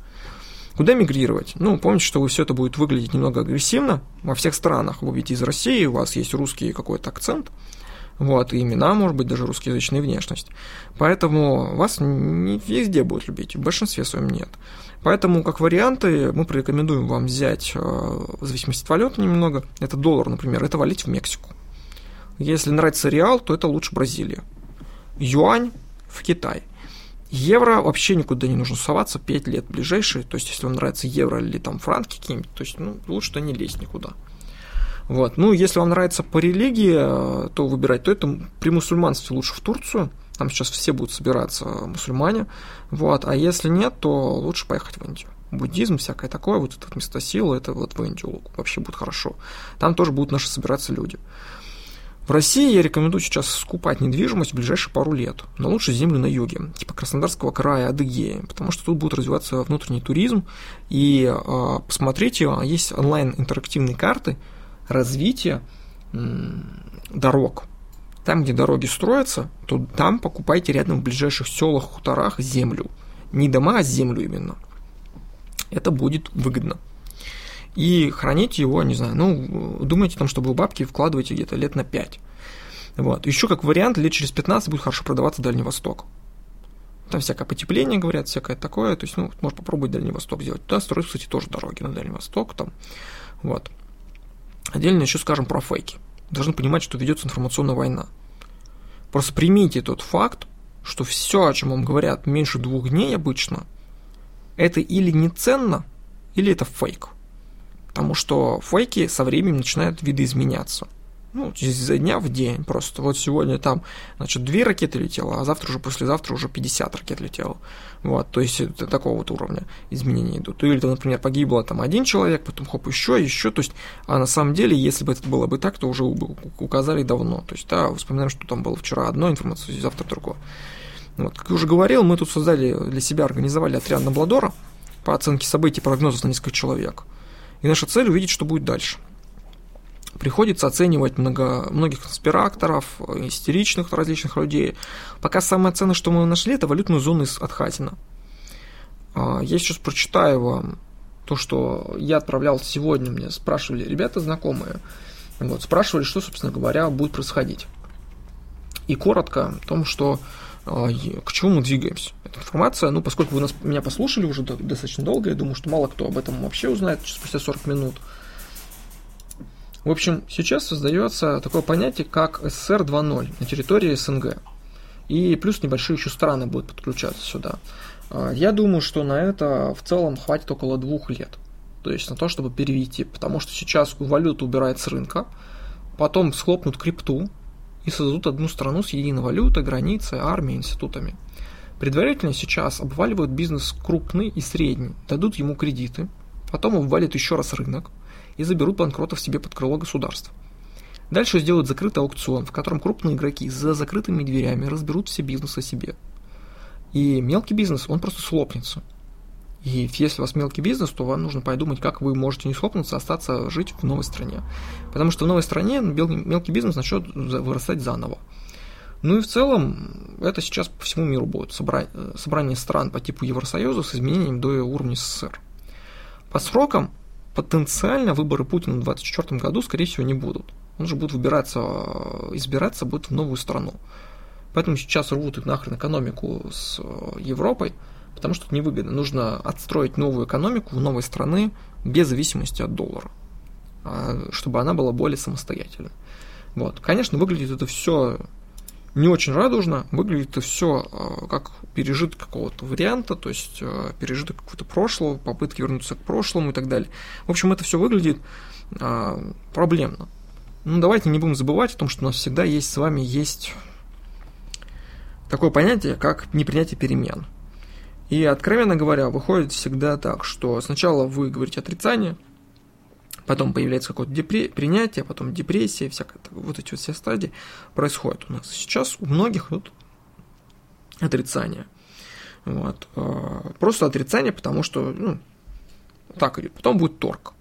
Куда мигрировать? Ну, помните, что вы все это будет выглядеть немного агрессивно. Во всех странах вы ведь из России, у вас есть русский какой-то акцент – вот, и имена, может быть, даже русскоязычная внешность. Поэтому вас не везде будут любить, в большинстве своем нет. Поэтому, как варианты, мы порекомендуем вам взять, э, в зависимости от валюты немного, это доллар, например, это валить в Мексику. Если нравится реал, то это лучше Бразилия. Юань в Китай. Евро вообще никуда не нужно соваться 5 лет ближайшие. То есть, если вам нравится евро или там франки какие-нибудь, то есть, ну, лучше не лезть никуда. Вот. Ну, если вам нравится по религии, э, то выбирать, то это при мусульманстве лучше в Турцию. Там сейчас все будут собираться мусульмане. Вот. А если нет, то лучше поехать в Индию. Буддизм, всякое такое, вот это место силы, это вот в Индию вообще будет хорошо. Там тоже будут наши собираться люди. В России я рекомендую сейчас скупать недвижимость в ближайшие пару лет, но лучше землю на юге, типа Краснодарского края, Адыгеи, потому что тут будет развиваться внутренний туризм. И э, посмотрите, есть онлайн интерактивные карты, развития дорог. Там, где дороги строятся, то там покупайте рядом в ближайших селах, хуторах землю. Не дома, а землю именно. это будет выгодно. И храните его, не знаю, ну, думайте там, чтобы вы бабки вкладываете где-то лет на 5. Вот. Еще как вариант, лет через 15 будет хорошо продаваться Дальний Восток. Там всякое потепление, говорят, всякое такое. То есть, ну, можно попробовать Дальний Восток сделать. Туда строят, кстати, тоже дороги на Дальний Восток. Там. Вот. Отдельно еще скажем про фейки. Должны понимать, что ведется информационная война. Просто примите тот факт, что все, о чем вам говорят меньше двух дней обычно, это или не ценно, или это фейк. Потому что фейки со временем начинают видоизменяться ну, изо дня в день просто. Вот сегодня там, значит, две ракеты летело, а завтра уже, послезавтра уже 50 ракет летело. Вот, то есть это такого вот уровня изменения идут. Или, там, например, погибло там один человек, потом хоп, еще, еще. То есть, а на самом деле, если бы это было бы так, то уже указали давно. То есть, да, вспоминаем, что там было вчера одно информация, завтра другое. Вот, как я уже говорил, мы тут создали для себя, организовали отряд Набладора по оценке событий прогнозов на несколько человек. И наша цель увидеть, что будет дальше – приходится оценивать много, многих конспираторов, истеричных различных людей. Пока самое ценное, что мы нашли, это валютную зону от Хатина. А, я сейчас прочитаю вам то, что я отправлял сегодня, мне спрашивали ребята знакомые, вот, спрашивали, что, собственно говоря, будет происходить. И коротко о том, что а, к чему мы двигаемся. Эта информация, ну, поскольку вы нас, меня послушали уже достаточно долго, я думаю, что мало кто об этом вообще узнает спустя 40 минут – в общем, сейчас создается такое понятие, как СССР 2.0 на территории СНГ. И плюс небольшие еще страны будут подключаться сюда. А, я думаю, что на это в целом хватит около двух лет. То есть на то, чтобы перевести. Потому что сейчас валюту убирают с рынка, потом схлопнут крипту и создадут одну страну с единой валютой, границей, армией, институтами. Предварительно сейчас обваливают бизнес крупный и средний, дадут ему кредиты, потом обвалят еще раз рынок – и заберут банкротов себе под крыло государства. Дальше сделают закрытый аукцион, в котором крупные игроки за закрытыми дверями разберут все бизнесы себе. И мелкий бизнес, он просто слопнется. И если у вас мелкий бизнес, то вам нужно подумать, как вы можете не слопнуться, а остаться жить в новой стране. Потому что в новой стране мелкий бизнес начнет вырастать заново. Ну и в целом это сейчас по всему миру будет собрание стран по типу Евросоюза с изменением до уровня СССР. По срокам потенциально выборы Путина в 2024 году, скорее всего, не будут. Он же будет выбираться, избираться будет в новую страну. Поэтому сейчас рвут их нахрен экономику с э, Европой, потому что это невыгодно. Нужно отстроить новую экономику в новой страны без зависимости от доллара, а, чтобы она была более самостоятельной. Вот. Конечно, выглядит это все не очень радужно, выглядит это все э, как пережиток какого-то варианта, то есть э, пережиток какого-то прошлого, попытки вернуться к прошлому и так далее. В общем, это все выглядит э, проблемно. Ну, давайте не будем забывать о том, что у нас всегда есть с вами есть такое понятие, как непринятие перемен. И, откровенно говоря, выходит всегда так, что сначала вы говорите отрицание, потом появляется какое-то депре- принятие, потом депрессия, всякое, вот эти вот все стадии происходят у нас. Сейчас у многих вот отрицание. Вот. А, просто отрицание, потому что, ну, так идет. Потом будет торг.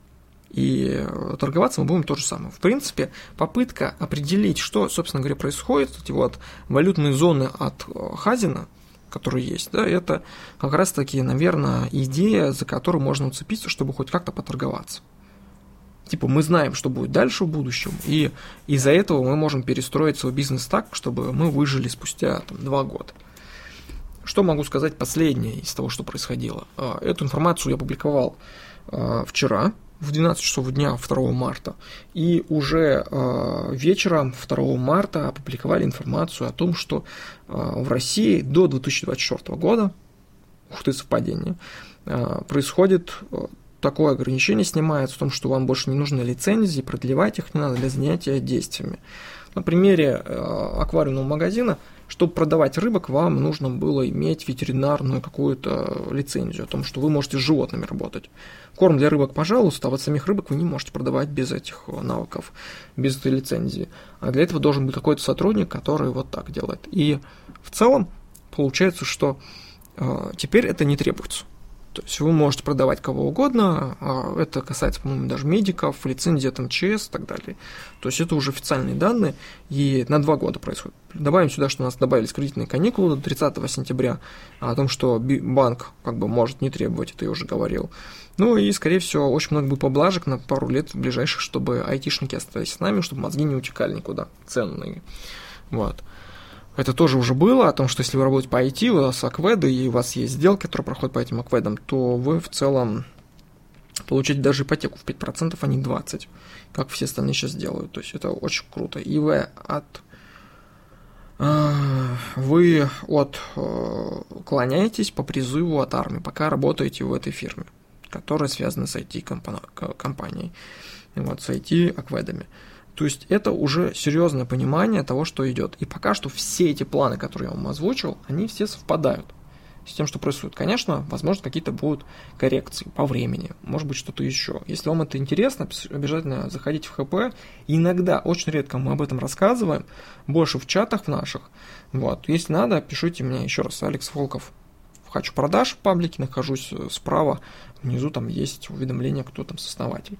И торговаться мы будем то же самое. В принципе, попытка определить, что, собственно говоря, происходит, эти вот валютные зоны от э, Хазина, которые есть, да, это как раз-таки, наверное, идея, за которую можно уцепиться, чтобы хоть как-то поторговаться. Типа мы знаем, что будет дальше в будущем, и из-за этого мы можем перестроить свой бизнес так, чтобы мы выжили спустя там, два года. Что могу сказать последнее из того, что происходило? А, эту информацию я публиковал а, вчера, в 12 часов дня 2 марта. И уже а, вечером 2 марта опубликовали информацию о том, что в России до 2024 года, ух ты, совпадение, происходит такое ограничение снимается в том, что вам больше не нужны лицензии, продлевать их не надо для занятия действиями. На примере аквариумного магазина – чтобы продавать рыбок, вам нужно было иметь ветеринарную какую-то лицензию о том, что вы можете с животными работать. Корм для рыбок, пожалуйста, а вот самих рыбок вы не можете продавать без этих навыков, без этой лицензии. А для этого должен быть какой-то сотрудник, который вот так делает. И в целом получается, что э, теперь это не требуется. То есть вы можете продавать кого угодно, а это касается, по-моему, даже медиков, лицензии от МЧС и так далее. То есть это уже официальные данные, и на два года происходит. Добавим сюда, что у нас добавились кредитные каникулы до 30 сентября, о том, что банк как бы может не требовать, это я уже говорил. Ну и, скорее всего, очень много будет поблажек на пару лет ближайших, чтобы айтишники остались с нами, чтобы мозги не утекали никуда, ценные. Вот. Это тоже уже было, о том, что если вы работаете по IT, у вас акведы, и у вас есть сделки, которые проходят по этим акведам, то вы в целом получаете даже ипотеку в 5%, а не 20%, как все остальные сейчас делают. То есть это очень круто. И вы от э, вы от э, по призыву от армии, пока работаете в этой фирме, которая связана с IT-компанией, вот, с IT-акведами. То есть это уже серьезное понимание того, что идет. И пока что все эти планы, которые я вам озвучил, они все совпадают с тем, что происходит. Конечно, возможно, какие-то будут коррекции по времени, может быть, что-то еще. Если вам это интересно, обязательно заходите в ХП. иногда, очень редко мы об этом рассказываем, больше в чатах в наших. Вот. Если надо, пишите мне еще раз, Алекс Волков. Хочу продаж в паблике, нахожусь э, справа, внизу там есть уведомление, кто там сооснователь.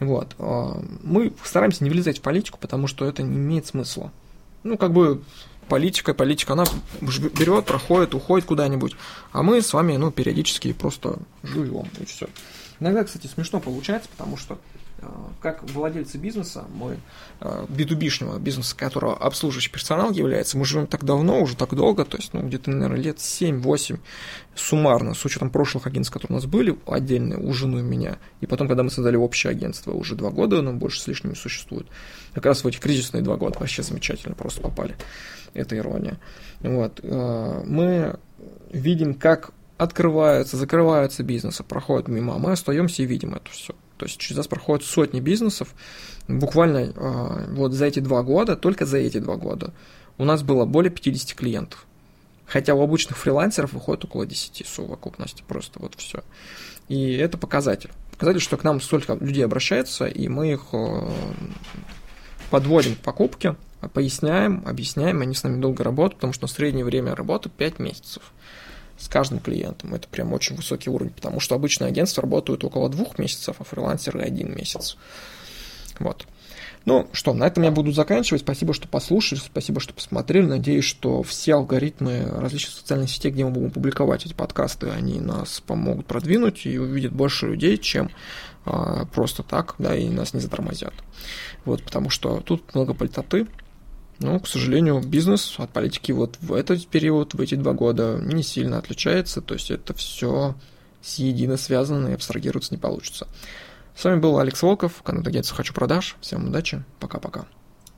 Вот. А, мы стараемся не влезать в политику, потому что это не имеет смысла. Ну, как бы политика, политика, она берет, проходит, уходит куда-нибудь, а мы с вами, ну, периодически просто живем, и все. Иногда, кстати, смешно получается, потому что как владельцы бизнеса, мой B2B-шного э, бизнеса, которого обслуживающий персонал является, мы живем так давно, уже так долго, то есть, ну, где-то, наверное, лет 7-8 суммарно, с учетом прошлых агентств, которые у нас были отдельные, у жены меня, и потом, когда мы создали общее агентство, уже два года, но больше с лишним существует. Как раз в эти кризисные два года вообще замечательно просто попали. Это ирония. Вот. Э, мы видим, как открываются, закрываются бизнесы, проходят мимо, а мы остаемся и видим это все. То есть через нас проходят сотни бизнесов. Буквально а, вот за эти два года, только за эти два года, у нас было более 50 клиентов. Хотя у обычных фрилансеров выходит около 10 совокупности, просто вот все. И это показатель. Показатель, что к нам столько людей обращаются, и мы их а, подводим к покупке, поясняем, объясняем, они с нами долго работают, потому что среднее время работы 5 месяцев с каждым клиентом. Это прям очень высокий уровень, потому что обычные агентства работают около двух месяцев, а фрилансеры один месяц. Вот. Ну что, на этом я буду заканчивать. Спасибо, что послушали, спасибо, что посмотрели. Надеюсь, что все алгоритмы различных социальных сетей, где мы будем публиковать эти подкасты, они нас помогут продвинуть и увидят больше людей, чем а, просто так, да, и нас не затормозят. Вот, потому что тут много политоты, но, к сожалению, бизнес от политики вот в этот период, в эти два года не сильно отличается, то есть это все съедино связано и абстрагироваться не получится. С вами был Алекс Волков, канал агентства «Хочу продаж». Всем удачи, пока-пока.